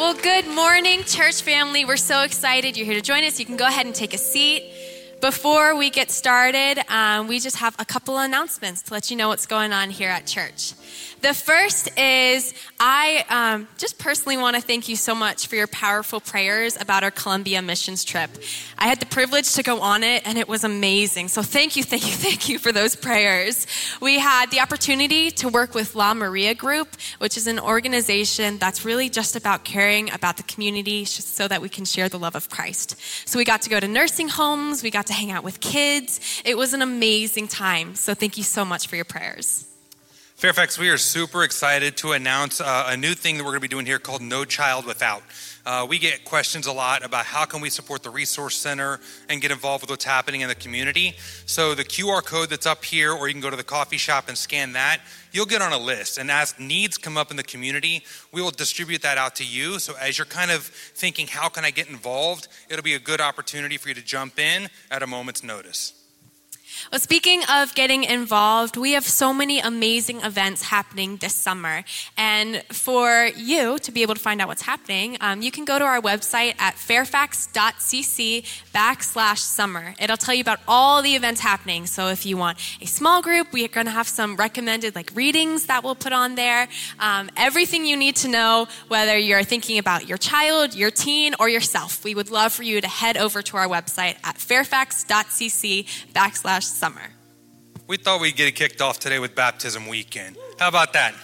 Well, good morning, church family. We're so excited you're here to join us. You can go ahead and take a seat. Before we get started, um, we just have a couple of announcements to let you know what's going on here at church. The first is I um, just personally want to thank you so much for your powerful prayers about our Colombia missions trip. I had the privilege to go on it, and it was amazing. So thank you, thank you, thank you for those prayers. We had the opportunity to work with La Maria Group, which is an organization that's really just about caring about the community so that we can share the love of Christ. So we got to go to nursing homes, we got to hang out with kids. It was an amazing time. So thank you so much for your prayers. Fairfax, we are super excited to announce uh, a new thing that we're going to be doing here called No Child Without. Uh, we get questions a lot about how can we support the resource center and get involved with what's happening in the community. So the QR code that's up here, or you can go to the coffee shop and scan that. You'll get on a list, and as needs come up in the community, we will distribute that out to you. So as you're kind of thinking, how can I get involved? It'll be a good opportunity for you to jump in at a moment's notice. Well, speaking of getting involved, we have so many amazing events happening this summer. And for you to be able to find out what's happening, um, you can go to our website at fairfax.cc backslash summer. It'll tell you about all the events happening. So if you want a small group, we're going to have some recommended like readings that we'll put on there. Um, everything you need to know, whether you're thinking about your child, your teen, or yourself. We would love for you to head over to our website at fairfax.cc backslash summer. We thought we'd get it kicked off today with baptism weekend. How about that?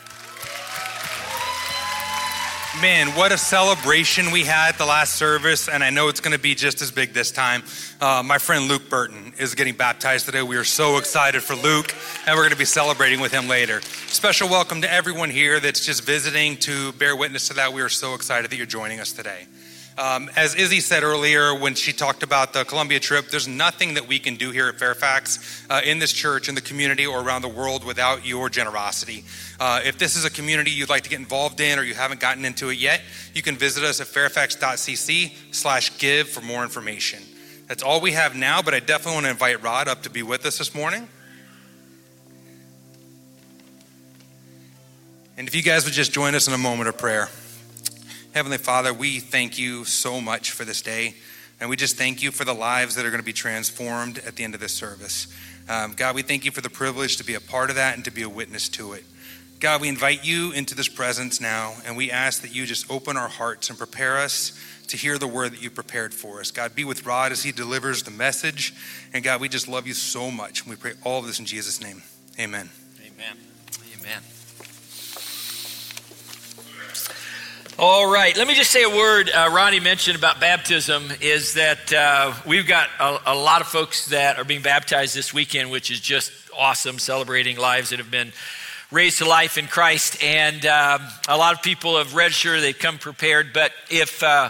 Man, what a celebration we had at the last service, and I know it's going to be just as big this time. Uh, my friend Luke Burton is getting baptized today. We are so excited for Luke, and we're going to be celebrating with him later. Special welcome to everyone here that's just visiting to bear witness to that. We are so excited that you're joining us today. Um, as Izzy said earlier when she talked about the Colombia trip, there's nothing that we can do here at Fairfax uh, in this church, in the community, or around the world without your generosity. Uh, if this is a community you'd like to get involved in or you haven't gotten into it yet, you can visit us at fairfax.cc slash give for more information. That's all we have now, but I definitely want to invite Rod up to be with us this morning. And if you guys would just join us in a moment of prayer. Heavenly Father, we thank you so much for this day. And we just thank you for the lives that are going to be transformed at the end of this service. Um, God, we thank you for the privilege to be a part of that and to be a witness to it. God, we invite you into this presence now, and we ask that you just open our hearts and prepare us to hear the word that you prepared for us. God, be with Rod as he delivers the message. And God, we just love you so much. And we pray all of this in Jesus' name. Amen. Amen. Amen. All right, let me just say a word. Uh, Ronnie mentioned about baptism is that uh, we've got a, a, lot of folks that are being baptized this weekend, which is just awesome, celebrating lives that have been raised to life in Christ. And um, a lot of people have registered, they've come prepared. But if uh,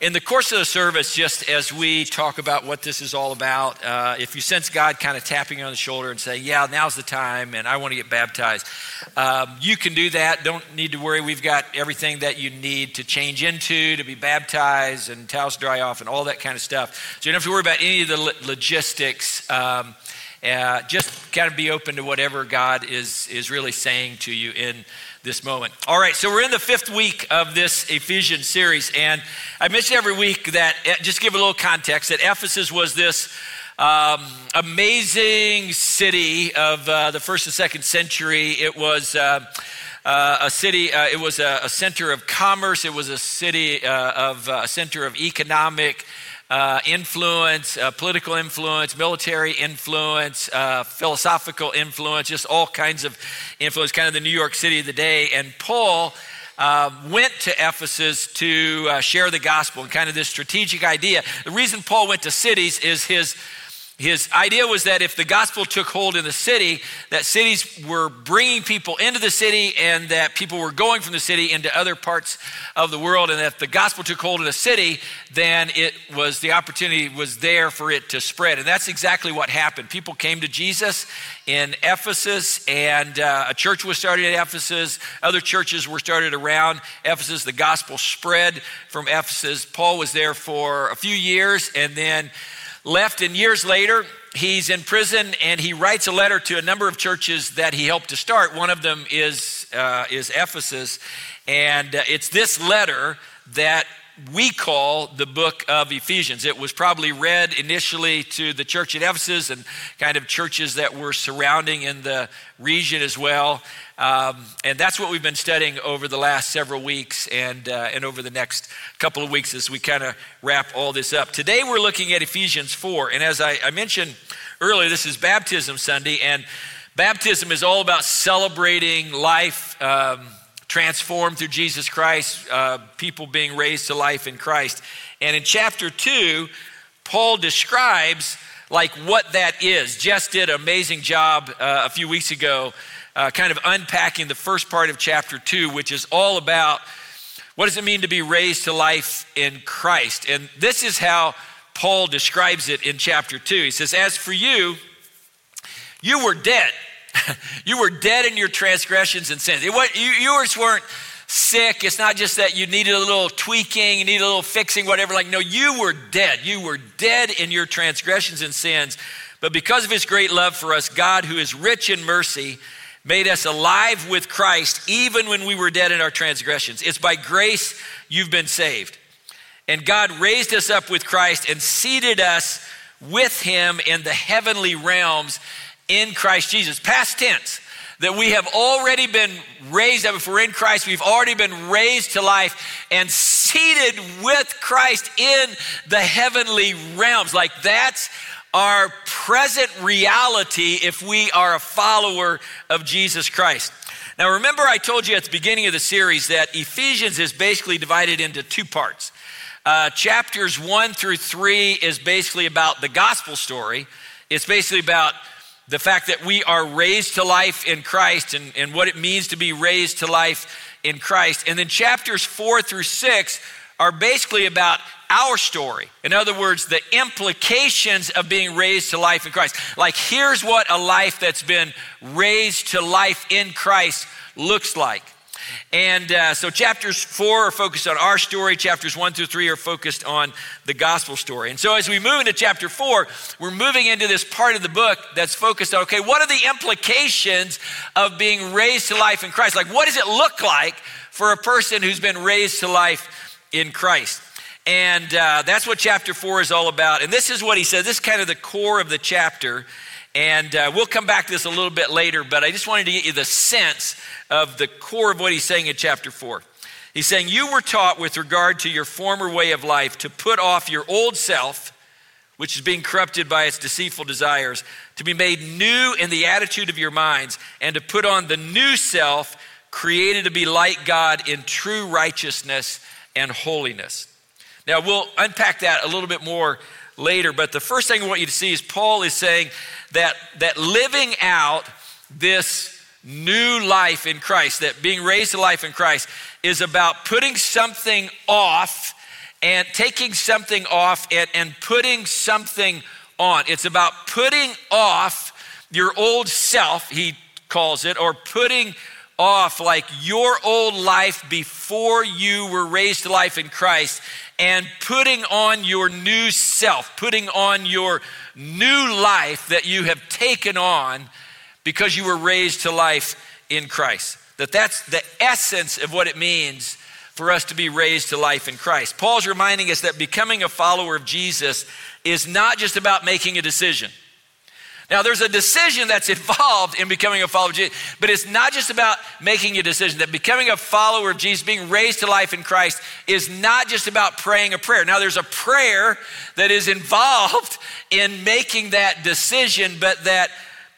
in the course of the service, just as we talk about what this is all about, uh, if you sense God kind of tapping you on the shoulder and saying, Yeah, now's the time, and I want to get baptized, um, you can do that. Don't need to worry. We've got everything that you need to change into, to be baptized, and towels dry off, and all that kind of stuff. So you don't have to worry about any of the logistics. Um, uh, just kind of be open to whatever God is, is really saying to you in this moment. All right, so we're in the fifth week of this Ephesians series, and I mention every week that, eh, just give a little context, that Ephesus was this um, amazing city of uh, the first and second century. It was. Uh, uh, a city, uh, it was a, a, center of commerce, it was a city uh, of uh, a center of economic uh, influence, uh, political influence, military influence, uh, philosophical influence, just all kinds of influence, kind of the New York City of the day. And Paul uh, went to Ephesus to uh, share the gospel and kind of this strategic idea. The reason Paul went to cities is his his idea was that if the gospel took hold in the city, that cities were bringing people into the city and that people were going from the city into other parts of the world. And if the gospel took hold in a city, then it was the opportunity was there for it to spread. And that's exactly what happened. People came to Jesus in Ephesus, and uh, a church was started at Ephesus. Other churches were started around Ephesus. The gospel spread from Ephesus. Paul was there for a few years, and then left, and years later, he's in prison and he writes a letter to a number of churches that he helped to start. One of them is, uh, is Ephesus. And uh, it's this letter that we call the book of Ephesians. It was probably read initially to the church at Ephesus and kind of churches that were surrounding in the region as well. Um, and that's what we've been studying over the last several weeks and, uh, and over the next couple of weeks as we kind of wrap all this up. Today we're looking at Ephesians 4. And as I, I mentioned earlier, this is Baptism Sunday. And baptism is all about celebrating life. Um, transformed through Jesus Christ, uh, people being raised to life in Christ. And in chapter 2, Paul describes like what that is. Jess did an amazing job uh, a few weeks ago, uh, kind of unpacking the first part of chapter 2, which is all about what does it mean to be raised to life in Christ. And this is how Paul describes it in chapter 2. He says, As for you, you were dead you were dead in your transgressions and sins. It you, yours weren't sick. It's not just that you needed a little tweaking, you needed a little fixing, whatever. Like, no, you were dead. You were dead in your transgressions and sins. But because of his great love for us, God, who is rich in mercy, made us alive with Christ even when we were dead in our transgressions. It's by grace you've been saved. And God raised us up with Christ and seated us with him in the heavenly realms in Christ Jesus. Past tense, that we have already been raised up. If we're in Christ, we've already been raised to life and seated with Christ in the heavenly realms. Like that's our present reality if we are a follower of Jesus Christ. Now, remember, I told you at the beginning of the series that Ephesians is basically divided into two parts. Uh, chapters one through three is basically about the gospel story. It's basically about the fact that we are raised to life in Christ and, and what it means to be raised to life in Christ. And then chapters four through six are basically about our story. In other words, the implications of being raised to life in Christ. Like, here's what a life that's been raised to life in Christ looks like. And uh, so chapters four are focused on our story, chapters one through three are focused on the gospel story. And so as we move into chapter four, we're moving into this part of the book that's focused on okay, what are the implications of being raised to life in Christ? Like, what does it look like for a person who's been raised to life in Christ? And uh, that's what chapter four is all about. And this is what he says. This is kind of the core of the chapter. And uh, we'll come back to this a little bit later, but I just wanted to get you the sense of the core of what he's saying in chapter 4. He's saying, You were taught with regard to your former way of life to put off your old self, which is being corrupted by its deceitful desires, to be made new in the attitude of your minds, and to put on the new self, created to be like God in true righteousness and holiness. Now, we'll unpack that a little bit more later, but the first thing I want you to see is Paul is saying that, that living out this new life in Christ, that being raised to life in Christ, is about putting something off and taking something off and, and putting something on. It's about putting off your old self, he calls it, or putting off like your old life before you were raised to life in Christ and putting on your new self, putting on your new life that you have taken on because you were raised to life in Christ. That that's the essence of what it means for us to be raised to life in Christ. Paul's reminding us that becoming a follower of Jesus is not just about making a decision. Now, there's a decision that's involved in becoming a follower of Jesus, but it's not just about making a decision. That becoming a follower of Jesus, being raised to life in Christ, is not just about praying a prayer. Now, there's a prayer that is involved in making that decision, but that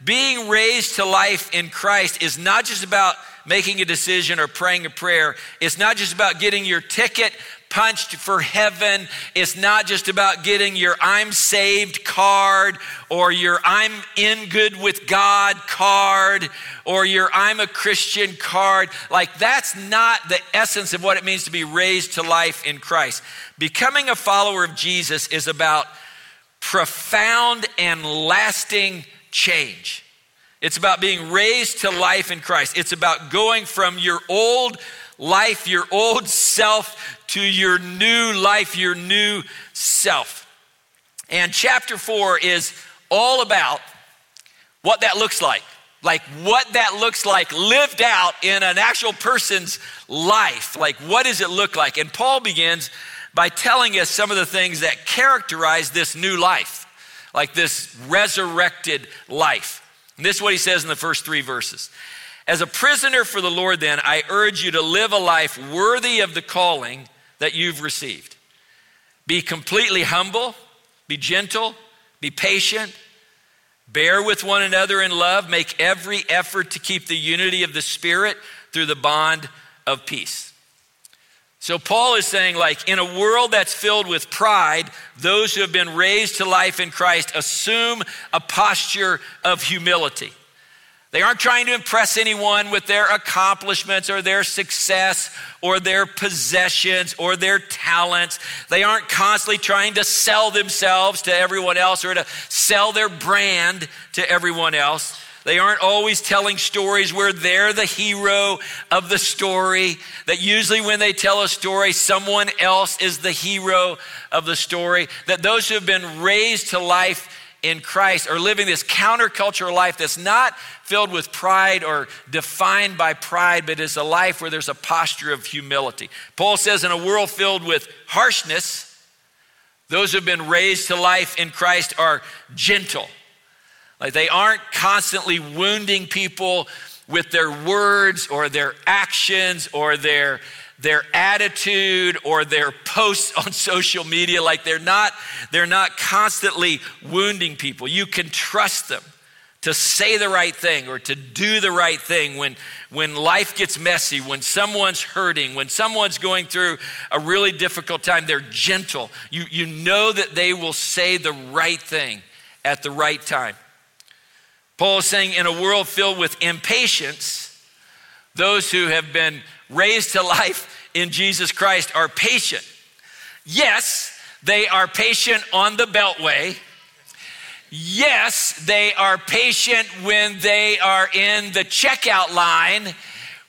being raised to life in Christ is not just about making a decision or praying a prayer. It's not just about getting your ticket punched for heaven. It's not just about getting your I'm saved card or your I'm in good with God card or your I'm a Christian card. Like, that's not the essence of what it means to be raised to life in Christ. Becoming a follower of Jesus is about profound and lasting change. It's about being raised to life in Christ. It's about going from your old life, your old self, to your new life, your new self. And chapter four is all about what that looks like. like what that looks like lived out in an actual person's life. Like, what does it look like? And Paul begins by telling us some of the things that characterize this new life, like this resurrected life. And this is what he says in the first three verses. As a prisoner for the Lord, then, I urge you to live a life worthy of the calling that you've received. Be completely humble, be gentle, be patient Bear with one another in love. Make every effort to keep the unity of the Spirit through the bond of peace. So, Paul is saying, like, in a world that's filled with pride, those who have been raised to life in Christ assume a posture of humility. They aren't trying to impress anyone with their accomplishments or their success or their possessions or their talents. They aren't constantly trying to sell themselves to everyone else or to sell their brand to everyone else. They aren't always telling stories where they're the hero of the story. That usually, when they tell a story, someone else is the hero of the story. That those who have been raised to life in Christ are living this countercultural life that's not filled with pride or defined by pride, but it's a life where there's a posture of humility. Paul says, in a world filled with harshness, those who have been raised to life in Christ are gentle. Like they aren't constantly wounding people with their words or their actions or their their attitude or their posts on social media like they're not they're not constantly wounding people you can trust them to say the right thing or to do the right thing when when life gets messy when someone's hurting when someone's going through a really difficult time they're gentle you you know that they will say the right thing at the right time paul is saying in a world filled with impatience those who have been raised to life in Jesus Christ are patient. Yes, they are patient on the beltway. Yes, they are patient when they are in the checkout line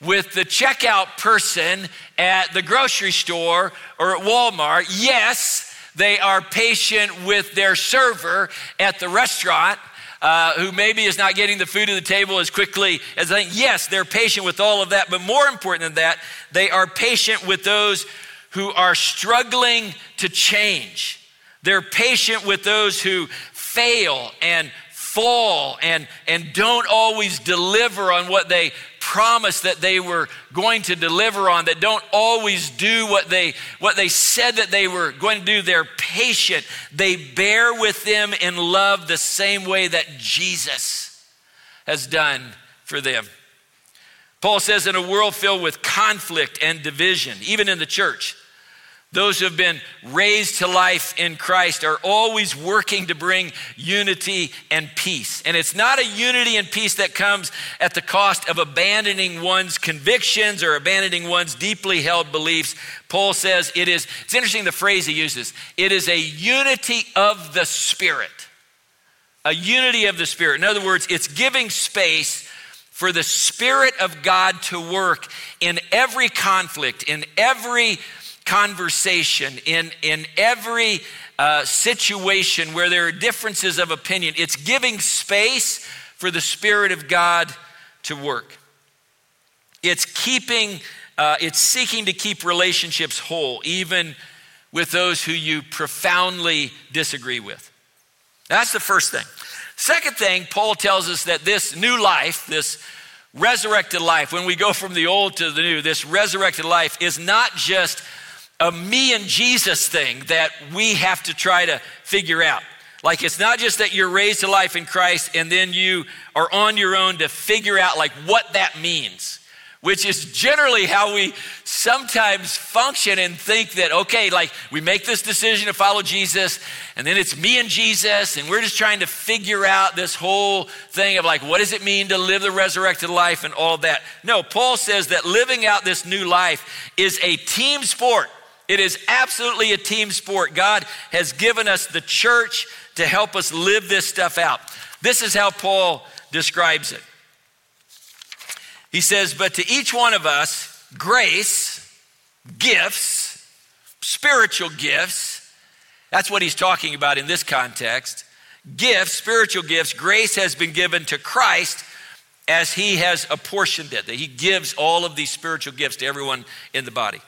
with the checkout person at the grocery store or at Walmart. Yes, they are patient with their server at the restaurant uh, who maybe is not getting the food to the table as quickly as they think. Yes, they're patient with all of that, but more important than that, they are patient with those who are struggling to change. They're patient with those who fail and fall and, and don't always deliver on what they promised that they were going to deliver on, that don't always do what they, what they said that they were going to do. They're patient. They bear with them in love the same way that Jesus has done for them. Paul says, in a world filled with conflict and division, even in the church, those who have been raised to life in Christ are always working to bring unity and peace. And it's not a unity and peace that comes at the cost of abandoning one's convictions or abandoning one's deeply held beliefs. Paul says it is, it's interesting the phrase he uses, it is a unity of the Spirit. A unity of the Spirit. In other words, it's giving space for the Spirit of God to work in every conflict, in every conversation, in, in every uh, situation where there are differences of opinion. It's giving space for the Spirit of God to work. It's keeping, uh, it's seeking to keep relationships whole, even with those who you profoundly disagree with. That's the first thing. Second thing, Paul tells us that this new life, this resurrected life, when we go from the old to the new, this resurrected life is not just a me and Jesus thing that we have to try to figure out. Like it's not just that you're raised to life in Christ and then you are on your own to figure out like what that means, which is generally how we sometimes function and think that okay, like we make this decision to follow Jesus and then it's me and Jesus and we're just trying to figure out this whole thing of like what does it mean to live the resurrected life and all that. No, Paul says that living out this new life is a team sport. It is absolutely a team sport. God has given us the church to help us live this stuff out. This is how Paul describes it. He says, But to each one of us, grace, gifts, spiritual gifts, that's what he's talking about in this context. Gifts, spiritual gifts, grace has been given to Christ as he has apportioned it, that he gives all of these spiritual gifts to everyone in the body.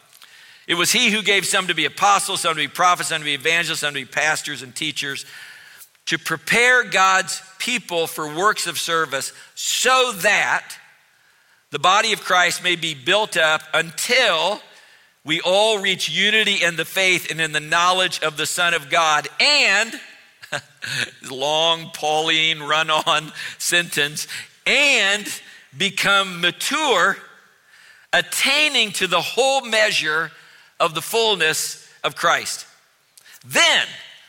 It was he who gave some to be apostles, some to be prophets, some to be evangelists, some to be pastors and teachers, to prepare God's people for works of service so that the body of Christ may be built up until we all reach unity in the faith and in the knowledge of the Son of God. And long Pauline run on sentence and become mature, attaining to the whole measure of the fullness of Christ. Then,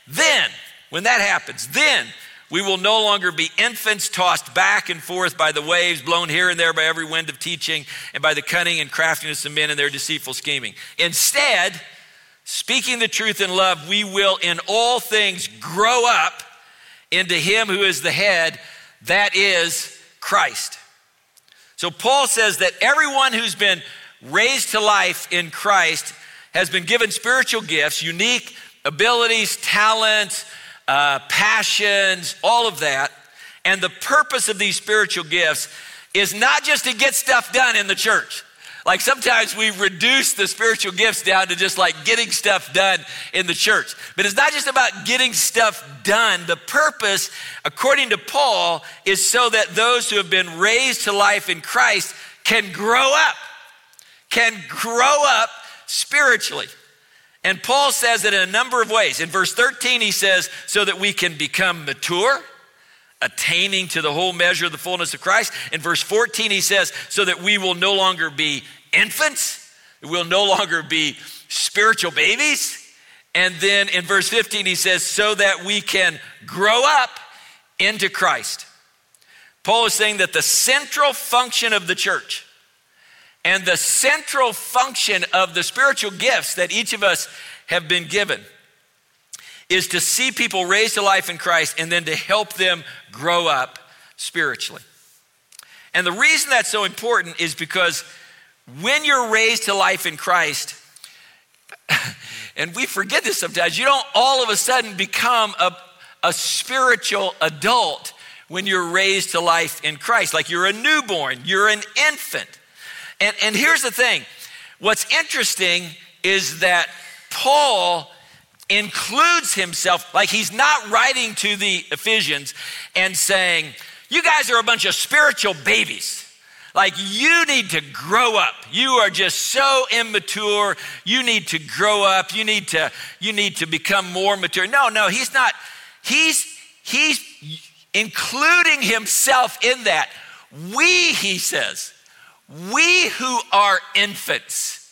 then, when that happens, then we will no longer be infants tossed back and forth by the waves, blown here and there by every wind of teaching, and by the cunning and craftiness of men and their deceitful scheming. Instead, speaking the truth in love, we will in all things grow up into Him who is the head, that is Christ. So Paul says that everyone who's been raised to life in Christ has been given spiritual gifts, unique abilities, talents, uh, passions, all of that. And the purpose of these spiritual gifts is not just to get stuff done in the church. Like sometimes we reduce the spiritual gifts down to just like getting stuff done in the church. But it's not just about getting stuff done. The purpose, according to Paul, is so that those who have been raised to life in Christ can grow up, can grow up spiritually. And Paul says it in a number of ways. In verse 13, he says, so that we can become mature, attaining to the whole measure of the fullness of Christ. In verse 14, he says, so that we will no longer be infants, we'll no longer be spiritual babies. And then in verse 15, he says, so that we can grow up into Christ. Paul is saying that the central function of the church and the central function of the spiritual gifts that each of us have been given is to see people raised to life in Christ and then to help them grow up spiritually. And the reason that's so important is because when you're raised to life in Christ, and we forget this sometimes, you don't all of a sudden become a, a spiritual adult when you're raised to life in Christ. Like you're a newborn, you're an infant. And, and here's the thing what's interesting is that Paul includes himself, like he's not writing to the Ephesians and saying, You guys are a bunch of spiritual babies. Like, you need to grow up. You are just so immature. You need to grow up. You need to, you need to become more mature. No, no, he's not. He's, he's including himself in that. We, he says, we who are infants,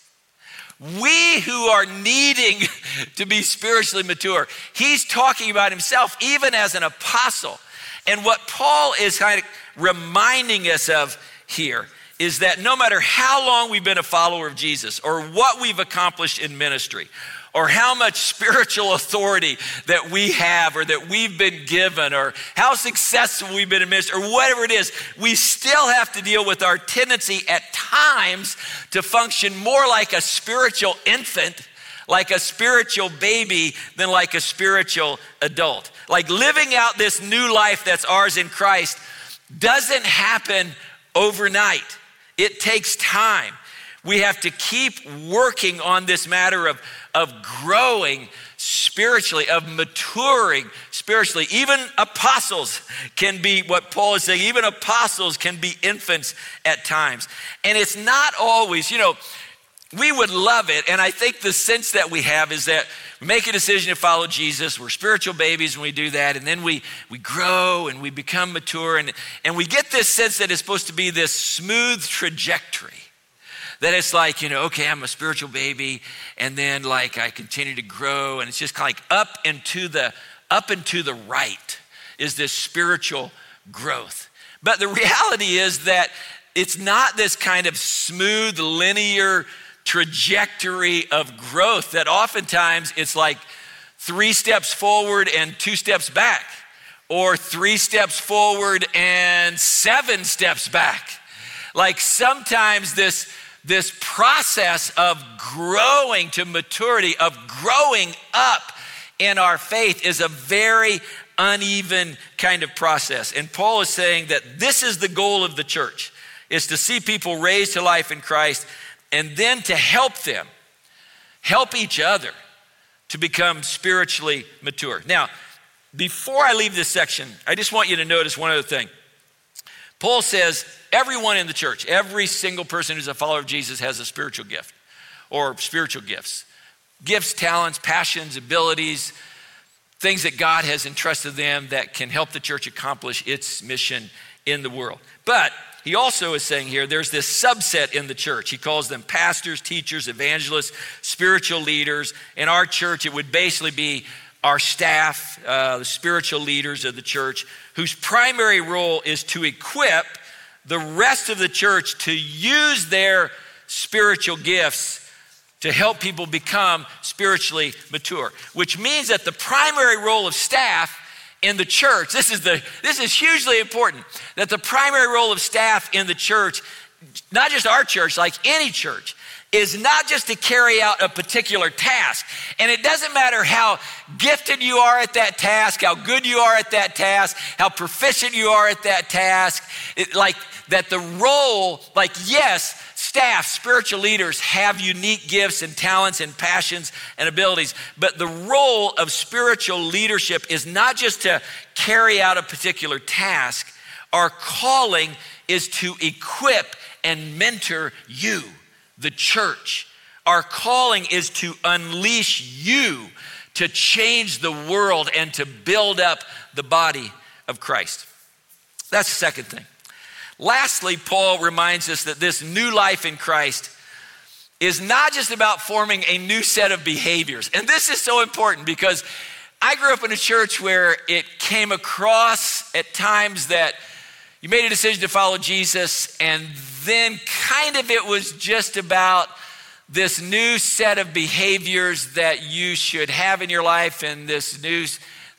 we who are needing to be spiritually mature, he's talking about himself even as an apostle. And what Paul is kind of reminding us of here is that no matter how long we've been a follower of Jesus or what we've accomplished in ministry, or how much spiritual authority that we have or that we've been given or how successful we've been in ministry or whatever it is, we still have to deal with our tendency at times to function more like a spiritual infant, like a spiritual baby, than like a spiritual adult. Like living out this new life that's ours in Christ doesn't happen overnight. It takes time. We have to keep working on this matter of of growing spiritually, of maturing spiritually. Even apostles can be what Paul is saying, even apostles can be infants at times. And it's not always, you know, we would love it. And I think the sense that we have is that we make a decision to follow Jesus. We're spiritual babies when we do that. And then we, we grow and we become mature. And, and we get this sense that it's supposed to be this smooth trajectory that it's like, you know, okay, I'm a spiritual baby, and then like I continue to grow, and it's just kind of like up and to the up and to the right is this spiritual growth. But the reality is that it's not this kind of smooth, linear trajectory of growth that oftentimes it's like three steps forward and two steps back, or three steps forward and seven steps back. Like sometimes this this process of growing to maturity, of growing up in our faith, is a very uneven kind of process. And Paul is saying that this is the goal of the church is to see people raised to life in Christ and then to help them, help each other to become spiritually mature. Now, before I leave this section, I just want you to notice one other thing. Paul says everyone in the church, every single person who's a follower of Jesus has a spiritual gift or spiritual gifts. Gifts, talents, passions, abilities, things that God has entrusted them that can help the church accomplish its mission in the world. But he also is saying here there's this subset in the church. He calls them pastors, teachers, evangelists, spiritual leaders. In our church, it would basically be our staff, uh, the spiritual leaders of the church, whose primary role is to equip the rest of the church to use their spiritual gifts to help people become spiritually mature, which means that the primary role of staff in the church, this is, the, this is hugely important, that the primary role of staff in the church, not just our church, like any church, is not just to carry out a particular task. And it doesn't matter how gifted you are at that task, how good you are at that task, how proficient you are at that task. It, like that the role, like, yes, staff, spiritual leaders have unique gifts and talents and passions and abilities, but the role of spiritual leadership is not just to carry out a particular task. Our calling is to equip and mentor you, the church. Our calling is to unleash you to change the world and to build up the body of Christ. That's the second thing. Lastly, Paul reminds us that this new life in Christ is not just about forming a new set of behaviors. And this is so important because I grew up in a church where it came across at times that you made a decision to follow Jesus, and then kind of it was just about this new set of behaviors that you should have in your life, and this new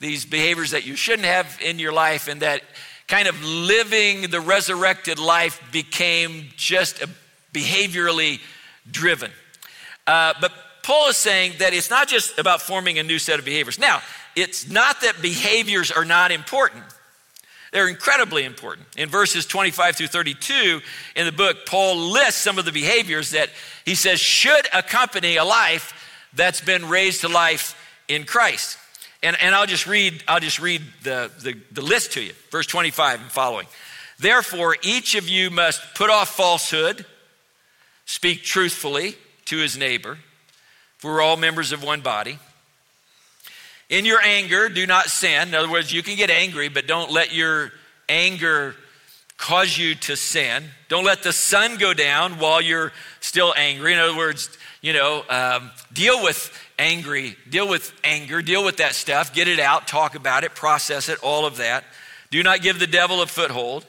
these behaviors that you shouldn't have in your life, and that kind of living the resurrected life became just a behaviorally driven. Uh, but Paul is saying that it's not just about forming a new set of behaviors. Now, it's not that behaviors are not important. They're incredibly important. In verses 25 through 32 in the book, Paul lists some of the behaviors that he says should accompany a life that's been raised to life in Christ. And, and I'll just read, I'll just read the, the, the list to you. Verse 25 and following. Therefore, each of you must put off falsehood, speak truthfully to his neighbor, for we're all members of one body. In your anger, do not sin. In other words, you can get angry, but don't let your anger cause you to sin. Don't let the sun go down while you're still angry. In other words, you know, um, deal with angry, deal with anger, deal with that stuff, get it out, talk about it, process it, all of that. Do not give the devil a foothold.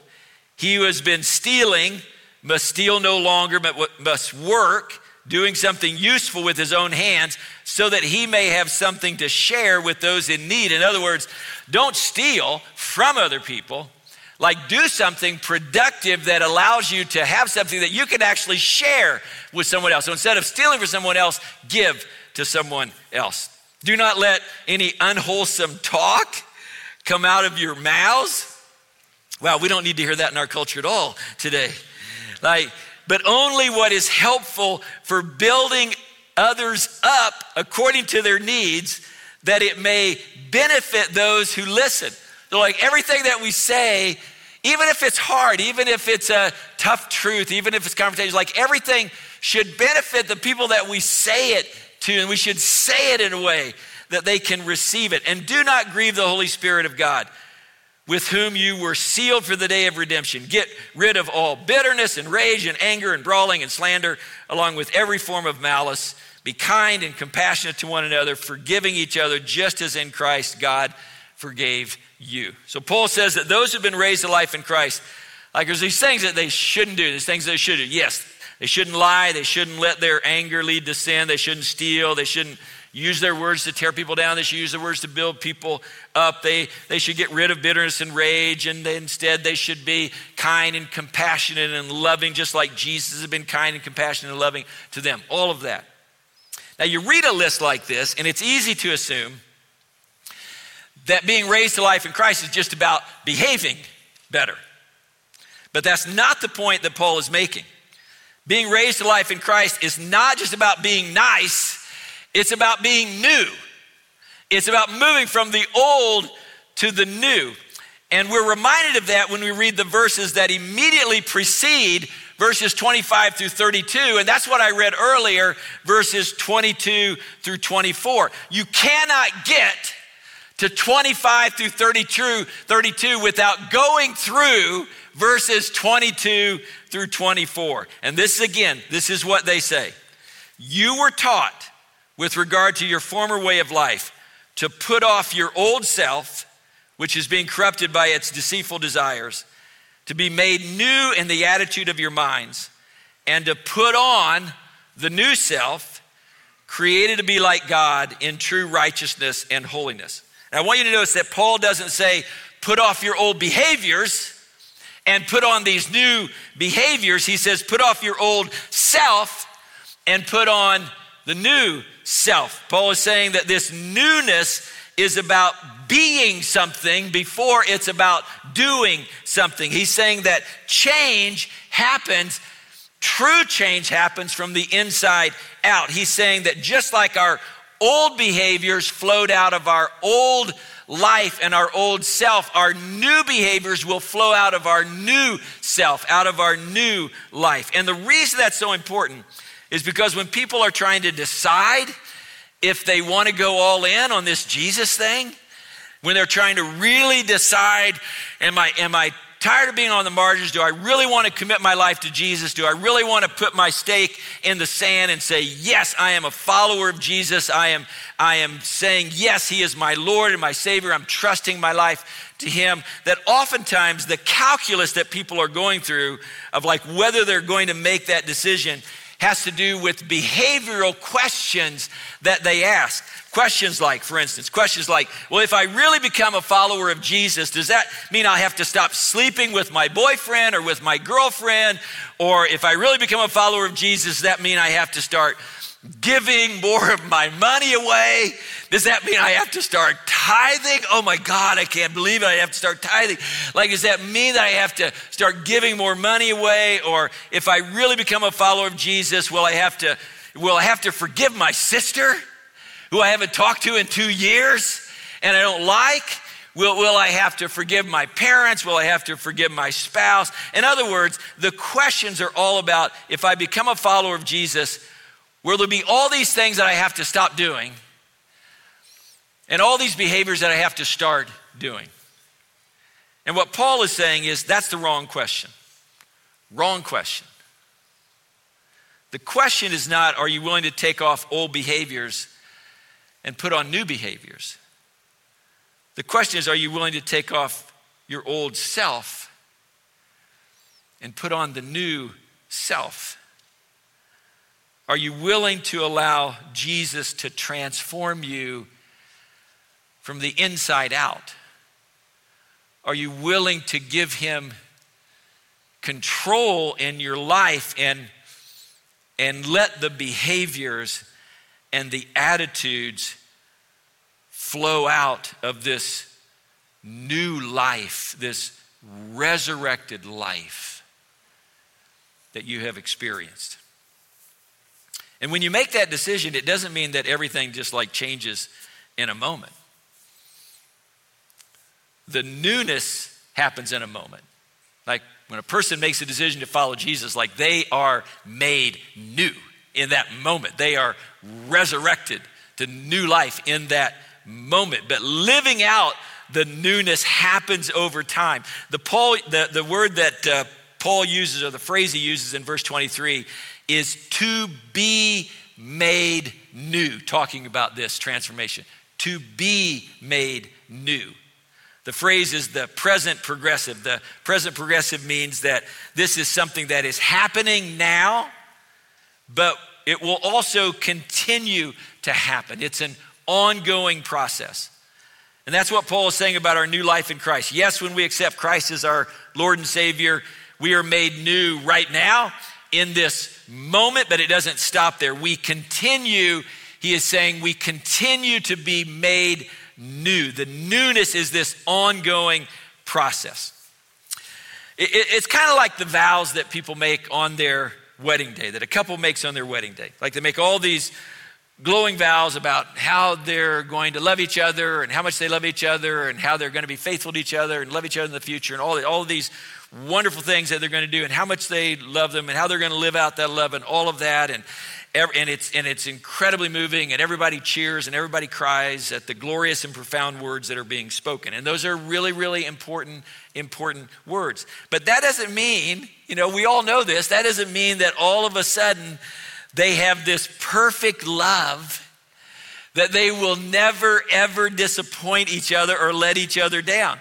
He who has been stealing must steal no longer, but must work, doing something useful with his own hands, so that he may have something to share with those in need. In other words, don't steal from other people. Like, do something productive that allows you to have something that you can actually share with someone else. So instead of stealing from someone else, give to someone else. Do not let any unwholesome talk come out of your mouths. Wow, we don't need to hear that in our culture at all today. Like, but only what is helpful for building others up according to their needs, that it may benefit those who listen. So, like everything that we say, even if it's hard, even if it's a tough truth, even if it's confrontation, like everything should benefit the people that we say it to, and we should say it in a way that they can receive it. And do not grieve the Holy Spirit of God, with whom you were sealed for the day of redemption. Get rid of all bitterness and rage and anger and brawling and slander, along with every form of malice. Be kind and compassionate to one another, forgiving each other, just as in Christ God forgave you. So Paul says that those who've been raised to life in Christ, like there's these things that they shouldn't do, these things they should do. Yes, they shouldn't lie. They shouldn't let their anger lead to sin. They shouldn't steal. They shouldn't use their words to tear people down. They should use their words to build people up. They, they should get rid of bitterness and rage, and they, instead they should be kind and compassionate and loving, just like Jesus has been kind and compassionate and loving to them. All of that. Now, you read a list like this, and it's easy to assume that being raised to life in Christ is just about behaving better. But that's not the point that Paul is making. Being raised to life in Christ is not just about being nice, it's about being new. It's about moving from the old to the new. And we're reminded of that when we read the verses that immediately precede verses 25 through 32. And that's what I read earlier, verses 22 through 24. You cannot get to 25 through 32, 32 without going through verses 22 through 24. And this again, this is what they say. You were taught with regard to your former way of life to put off your old self, which is being corrupted by its deceitful desires, to be made new in the attitude of your minds, and to put on the new self, created to be like God in true righteousness and holiness. I want you to notice that Paul doesn't say, put off your old behaviors and put on these new behaviors. He says, put off your old self and put on the new self. Paul is saying that this newness is about being something before it's about doing something. He's saying that change happens, true change happens from the inside out. He's saying that just like our old behaviors flowed out of our old life and our old self, our new behaviors will flow out of our new self, out of our new life. And the reason that's so important is because when people are trying to decide if they want to go all in on this Jesus thing, when they're trying to really decide, am I, am I tired of being on the margins? Do I really want to commit my life to Jesus? Do I really want to put my stake in the sand and say, yes, I am a follower of Jesus. I am, I am saying, yes, he is my Lord and my Savior. I'm trusting my life to him. That oftentimes the calculus that people are going through of like whether they're going to make that decision has to do with behavioral questions that they ask. Questions like, for instance, questions like, well, if I really become a follower of Jesus, does that mean I have to stop sleeping with my boyfriend or with my girlfriend? Or if I really become a follower of Jesus, does that mean I have to start giving more of my money away? Does that mean I have to start tithing? Oh my God, I can't believe it. I have to start tithing. Like, does that mean that I have to start giving more money away? Or if I really become a follower of Jesus, will I have to, will I have to forgive my sister who I haven't talked to in two years and I don't like? Will, will I have to forgive my parents? Will I have to forgive my spouse? In other words, the questions are all about if I become a follower of Jesus, will there be all these things that I have to stop doing? and all these behaviors that I have to start doing. And what Paul is saying is that's the wrong question. Wrong question. The question is not, are you willing to take off old behaviors and put on new behaviors? The question is, are you willing to take off your old self and put on the new self? Are you willing to allow Jesus to transform you from the inside out? Are you willing to give him control in your life and, and let the behaviors and the attitudes flow out of this new life, this resurrected life that you have experienced? And when you make that decision, it doesn't mean that everything just like changes in a moment the newness happens in a moment. Like when a person makes a decision to follow Jesus, like they are made new in that moment. They are resurrected to new life in that moment. But living out the newness happens over time. The, Paul, the, the word that uh, Paul uses, or the phrase he uses in verse 23, is to be made new, talking about this transformation. To be made new. The phrase is the present progressive. The present progressive means that this is something that is happening now, but it will also continue to happen. It's an ongoing process. And that's what Paul is saying about our new life in Christ. Yes, when we accept Christ as our Lord and Savior, we are made new right now in this moment, but it doesn't stop there. We continue, he is saying, we continue to be made new. The newness is this ongoing process. It, it, it's kind of like the vows that people make on their wedding day, that a couple makes on their wedding day. Like they make all these glowing vows about how they're going to love each other and how much they love each other and how they're going to be faithful to each other and love each other in the future and all, all of these wonderful things that they're going to do and how much they love them and how they're going to live out that love and all of that. And, and, it's, and it's incredibly moving and everybody cheers and everybody cries at the glorious and profound words that are being spoken. And those are really, really important, important words. But that doesn't mean, you know, we all know this, that doesn't mean that all of a sudden they have this perfect love that they will never, ever disappoint each other or let each other down.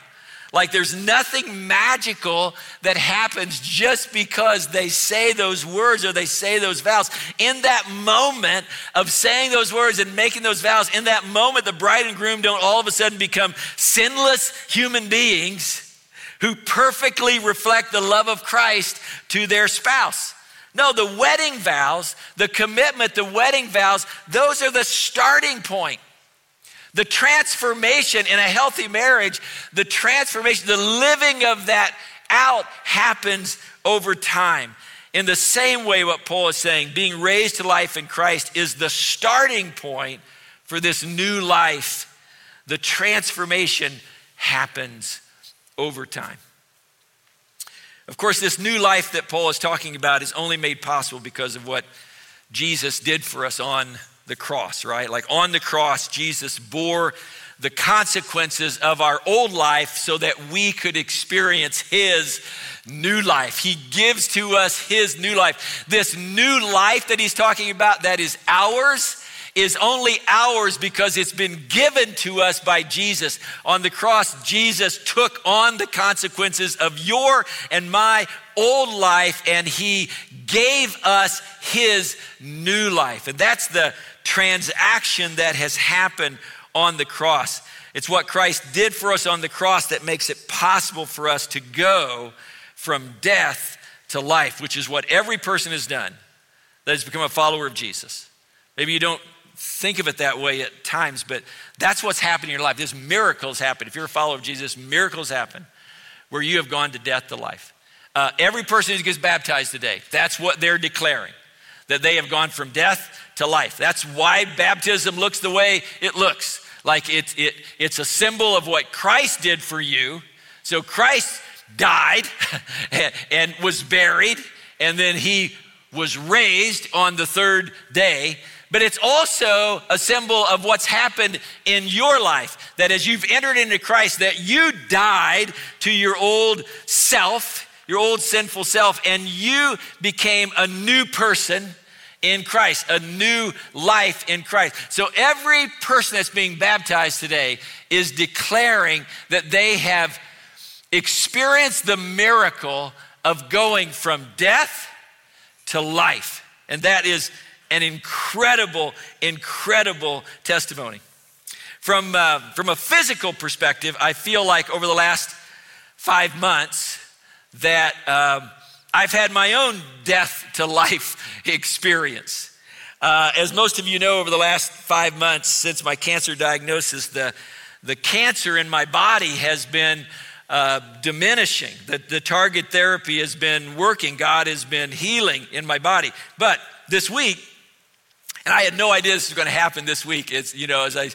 Like there's nothing magical that happens just because they say those words or they say those vows. In that moment of saying those words and making those vows, in that moment, the bride and groom don't all of a sudden become sinless human beings who perfectly reflect the love of Christ to their spouse. No, the wedding vows, the commitment, the wedding vows, those are the starting point. The transformation in a healthy marriage, the transformation, the living of that out happens over time. In the same way, what Paul is saying, being raised to life in Christ is the starting point for this new life. The transformation happens over time. Of course, this new life that Paul is talking about is only made possible because of what Jesus did for us on the cross, right? Like on the cross, Jesus bore the consequences of our old life so that we could experience his new life. He gives to us his new life. This new life that he's talking about that is ours is only ours because it's been given to us by Jesus. On the cross, Jesus took on the consequences of your and my old life and he gave us his new life. And that's the transaction that has happened on the cross. It's what Christ did for us on the cross that makes it possible for us to go from death to life, which is what every person has done that has become a follower of Jesus. Maybe you don't think of it that way at times, but that's what's happened in your life. There's miracles happen. If you're a follower of Jesus, miracles happen where you have gone to death to life. Uh, every person who gets baptized today, that's what they're declaring, that they have gone from death to life. That's why baptism looks the way it looks. Like it, it, it's a symbol of what Christ did for you. So Christ died and was buried, and then he was raised on the third day but it's also a symbol of what's happened in your life. That as you've entered into Christ, that you died to your old self, your old sinful self, and you became a new person in Christ, a new life in Christ. So every person that's being baptized today is declaring that they have experienced the miracle of going from death to life. And that is an incredible, incredible testimony. From, uh, from a physical perspective, I feel like over the last five months that uh, I've had my own death to life experience. Uh, as most of you know, over the last five months since my cancer diagnosis, the, the cancer in my body has been uh, diminishing. The, the target therapy has been working. God has been healing in my body. But this week, and I had no idea this was going to happen this week. It's, you know, as I,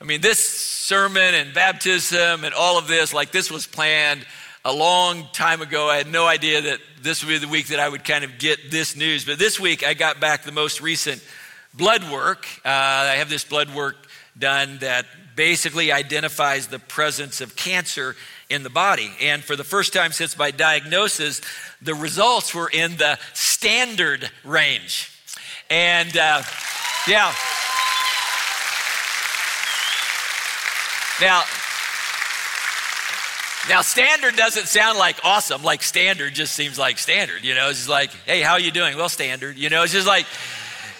I mean, this sermon and baptism and all of this, like this was planned a long time ago. I had no idea that this would be the week that I would kind of get this news. But this week, I got back the most recent blood work. Uh, I have this blood work done that basically identifies the presence of cancer in the body. And for the first time since my diagnosis, the results were in the standard range. And uh, yeah. Now, now, standard doesn't sound like awesome. Like standard just seems like standard. You know, it's just like, hey, how are you doing? Well, standard. You know, it's just like,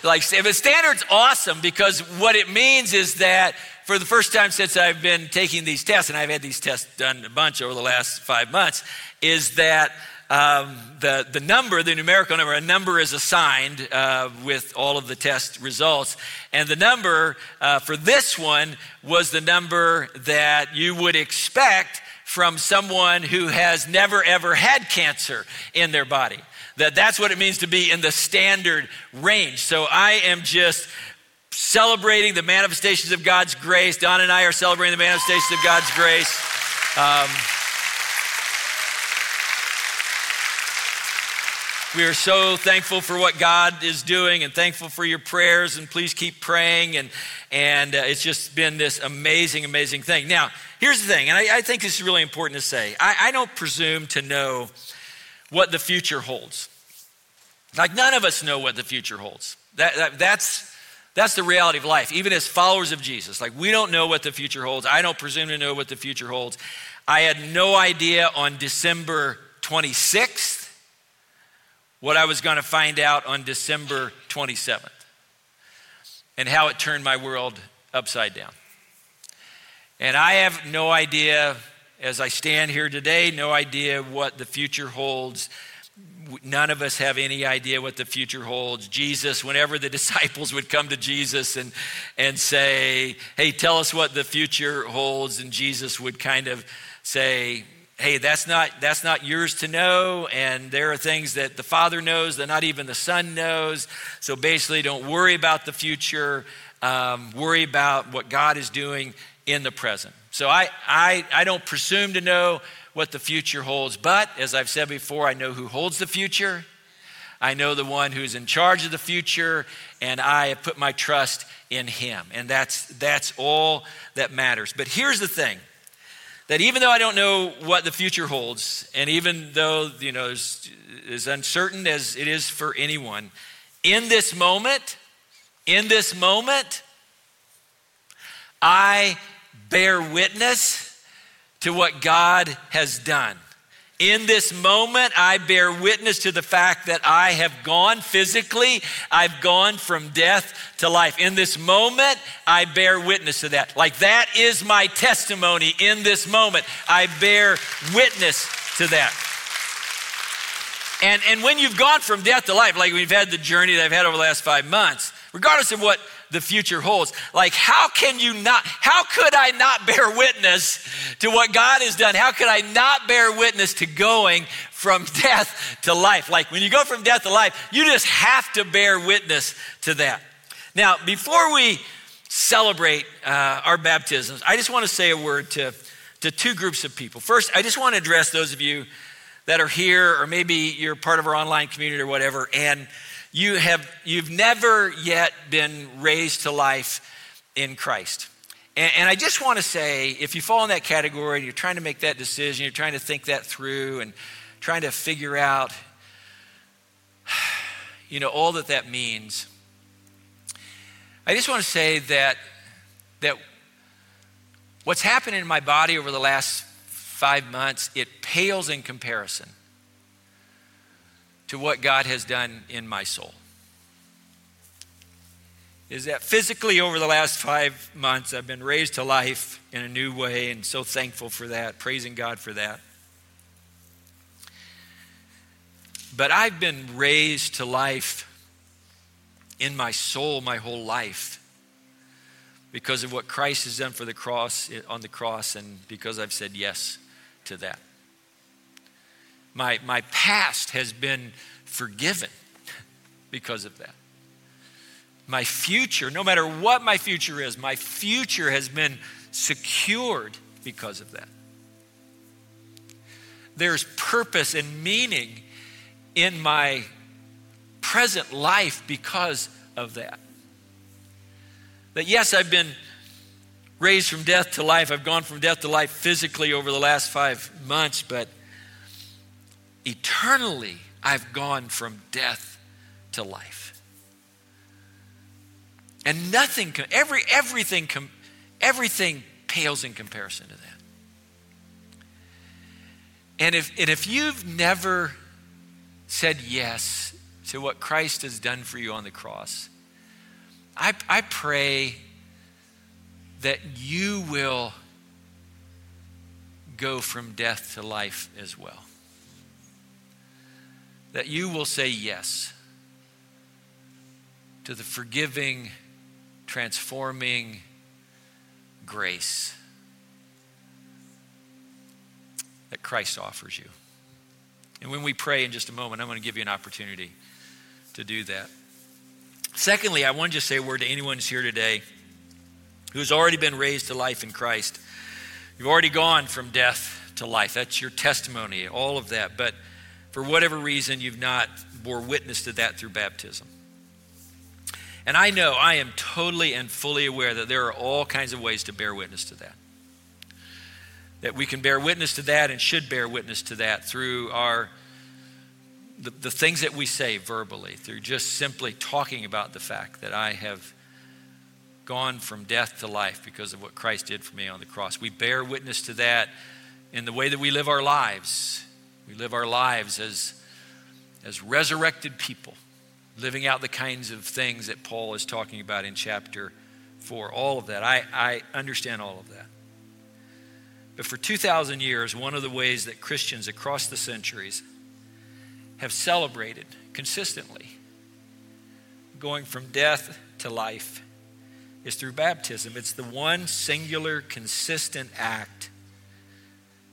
like, but standard's awesome because what it means is that for the first time since I've been taking these tests, and I've had these tests done a bunch over the last five months, is that um, the, the number, the numerical number, a number is assigned uh, with all of the test results. And the number uh, for this one was the number that you would expect from someone who has never ever had cancer in their body. That that's what it means to be in the standard range. So I am just celebrating the manifestations of God's grace. Don and I are celebrating the manifestations of God's grace. Um, We are so thankful for what God is doing and thankful for your prayers, and please keep praying. And, and uh, it's just been this amazing, amazing thing. Now, here's the thing, and I, I think this is really important to say I, I don't presume to know what the future holds. Like, none of us know what the future holds. That, that, that's, that's the reality of life, even as followers of Jesus. Like, we don't know what the future holds. I don't presume to know what the future holds. I had no idea on December 26th what I was going to find out on December 27th and how it turned my world upside down. And I have no idea, as I stand here today, no idea what the future holds. None of us have any idea what the future holds. Jesus, whenever the disciples would come to Jesus and, and say, Hey, tell us what the future holds, and Jesus would kind of say, hey, that's not, that's not yours to know. And there are things that the Father knows that not even the Son knows. So basically, don't worry about the future. Um, worry about what God is doing in the present. So I, I, I don't presume to know what the future holds. But as I've said before, I know who holds the future. I know the one who's in charge of the future, and I have put my trust in him. And that's, that's all that matters. But here's the thing that even though I don't know what the future holds, and even though, you know, as uncertain as it is for anyone, in this moment, in this moment, I bear witness to what God has done. In this moment, I bear witness to the fact that I have gone physically, I've gone from death to life. In this moment, I bear witness to that. Like that is my testimony in this moment. I bear witness to that. And, and when you've gone from death to life, like we've had the journey that I've had over the last five months, regardless of what the future holds. Like, how can you not, how could I not bear witness to what God has done? How could I not bear witness to going from death to life? Like, when you go from death to life, you just have to bear witness to that. Now, before we celebrate uh, our baptisms, I just want to say a word to, to two groups of people. First, I just want to address those of you that are here, or maybe you're part of our online community or whatever, and you have you've never yet been raised to life in Christ. And, and, I just want to say, if you fall in that category and you're trying to make that decision, you're trying to think that through and trying to figure out, you know, all that that means. I just want to say that that what's happened in my body over the last five months, it pales in comparison to what God has done in my soul. Is that physically over the last five months, I've been raised to life in a new way, and so thankful for that, praising God for that. But I've been raised to life in my soul my whole life because of what Christ has done for the cross on the cross and because I've said yes to that. My, my past has been forgiven because of that. My future, no matter what my future is, my future has been secured because of that. There's purpose and meaning in my present life because of that. That yes, I've been raised from death to life. I've gone from death to life physically over the last five months, but eternally, I've gone from death to life. And nothing, every, everything, everything pales in comparison to that. And if, and if you've never said yes to what Christ has done for you on the cross, I, I pray that you will go from death to life as well. That you will say yes to the forgiving, transforming grace that Christ offers you. And when we pray in just a moment, I'm going to give you an opportunity to do that. Secondly, I want to just say a word to anyone who's here today who's already been raised to life in Christ. You've already gone from death to life. That's your testimony, all of that. But for whatever reason, you've not bore witness to that through baptism. And I know, I am totally and fully aware that there are all kinds of ways to bear witness to that. That we can bear witness to that and should bear witness to that through our the, the things that we say verbally, through just simply talking about the fact that I have gone from death to life because of what Christ did for me on the cross. We bear witness to that in the way that we live our lives. We live our lives as, as resurrected people, living out the kinds of things that Paul is talking about in chapter 4. All of that. I, I understand all of that. But for 2,000 years, one of the ways that Christians across the centuries have celebrated consistently going from death to life is through baptism. It's the one singular, consistent act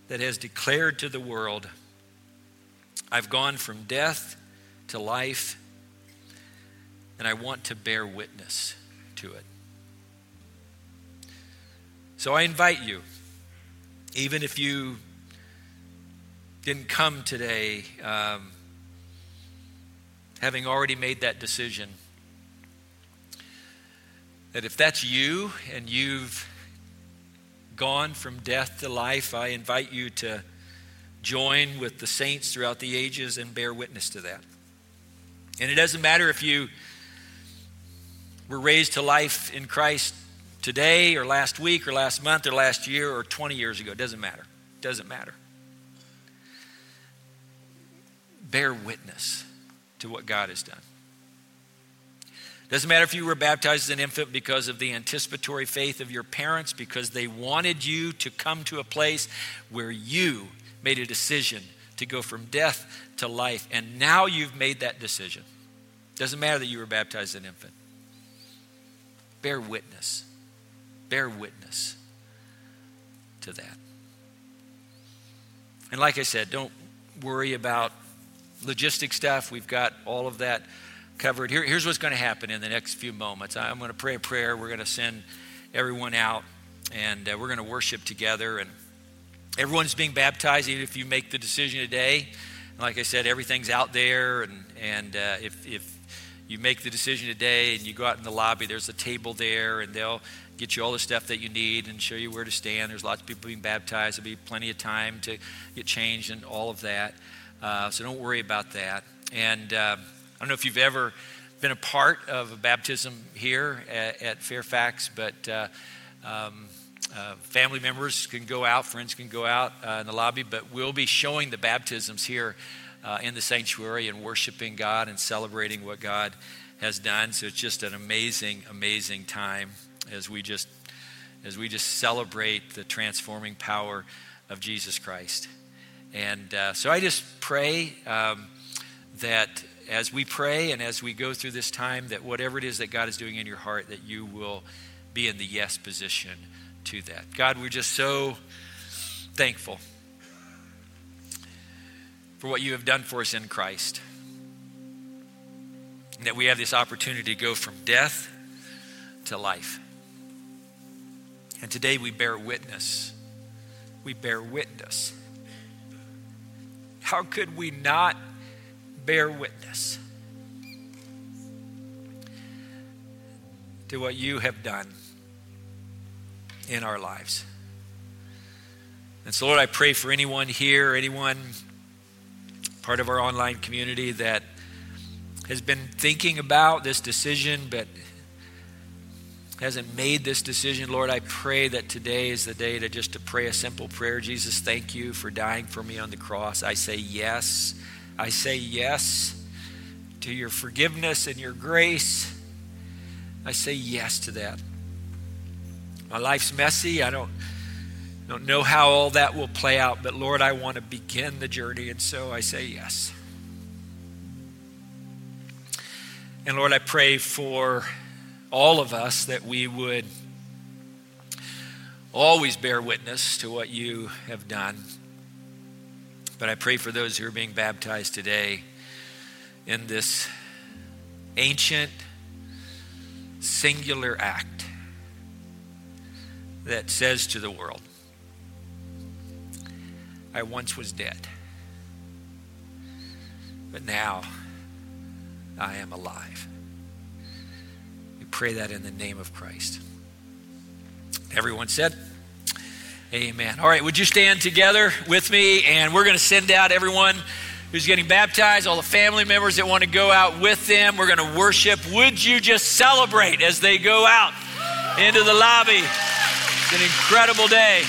that has declared to the world I've gone from death to life, and I want to bear witness to it. So I invite you, even if you didn't come today um, having already made that decision, that if that's you and you've gone from death to life, I invite you to join with the saints throughout the ages and bear witness to that. And it doesn't matter if you were raised to life in Christ today or last week or last month or last year or 20 years ago. It doesn't matter. It doesn't matter. Bear witness to what God has done. Doesn't matter if you were baptized as an infant because of the anticipatory faith of your parents, because they wanted you to come to a place where you made a decision to go from death to life, and now you've made that decision. Doesn't matter that you were baptized an infant. Bear witness. Bear witness to that. And like I said, don't worry about logistic stuff. We've got all of that covered. Here, here's what's going to happen in the next few moments. I'm going to pray a prayer. We're going to send everyone out, and uh, we're going to worship together. And everyone's being baptized, even if you make the decision today. like I said, everything's out there, and and uh, if if you make the decision today and you go out in the lobby, there's a table there, and they'll get you all the stuff that you need and show you where to stand. There's lots of people being baptized. There'll be plenty of time to get changed and all of that. Uh, so don't worry about that. And uh, I don't know if you've ever been a part of a baptism here at, at Fairfax, but uh, um, uh, family members can go out, friends can go out uh, in the lobby, but we'll be showing the baptisms here uh, in the sanctuary and worshiping God and celebrating what God has done. So it's just an amazing, amazing time as we just as we just celebrate the transforming power of Jesus Christ. And uh, so I just pray um, that as we pray and as we go through this time, that whatever it is that God is doing in your heart, that you will be in the yes position to that. God, we're just so thankful for what you have done for us in Christ. And that we have this opportunity to go from death to life. And today we bear witness. We bear witness. How could we not bear witness to what you have done in our lives. And so, Lord, I pray for anyone here, anyone part of our online community that has been thinking about this decision but hasn't made this decision lord i pray that today is the day to just to pray a simple prayer jesus thank you for dying for me on the cross i say yes I say yes to your forgiveness and your grace. I say yes to that. My life's messy. I don't, don't know how all that will play out, but Lord, I want to begin the journey, and so I say yes. And Lord, I pray for all of us that we would always bear witness to what you have done. But I pray for those who are being baptized today in this ancient, singular act that says to the world, I once was dead, but now I am alive. We pray that in the name of Christ. Everyone said, Amen. All right, would you stand together with me? And we're going to send out everyone who's getting baptized, all the family members that want to go out with them. We're going to worship. Would you just celebrate as they go out into the lobby? It's an incredible day.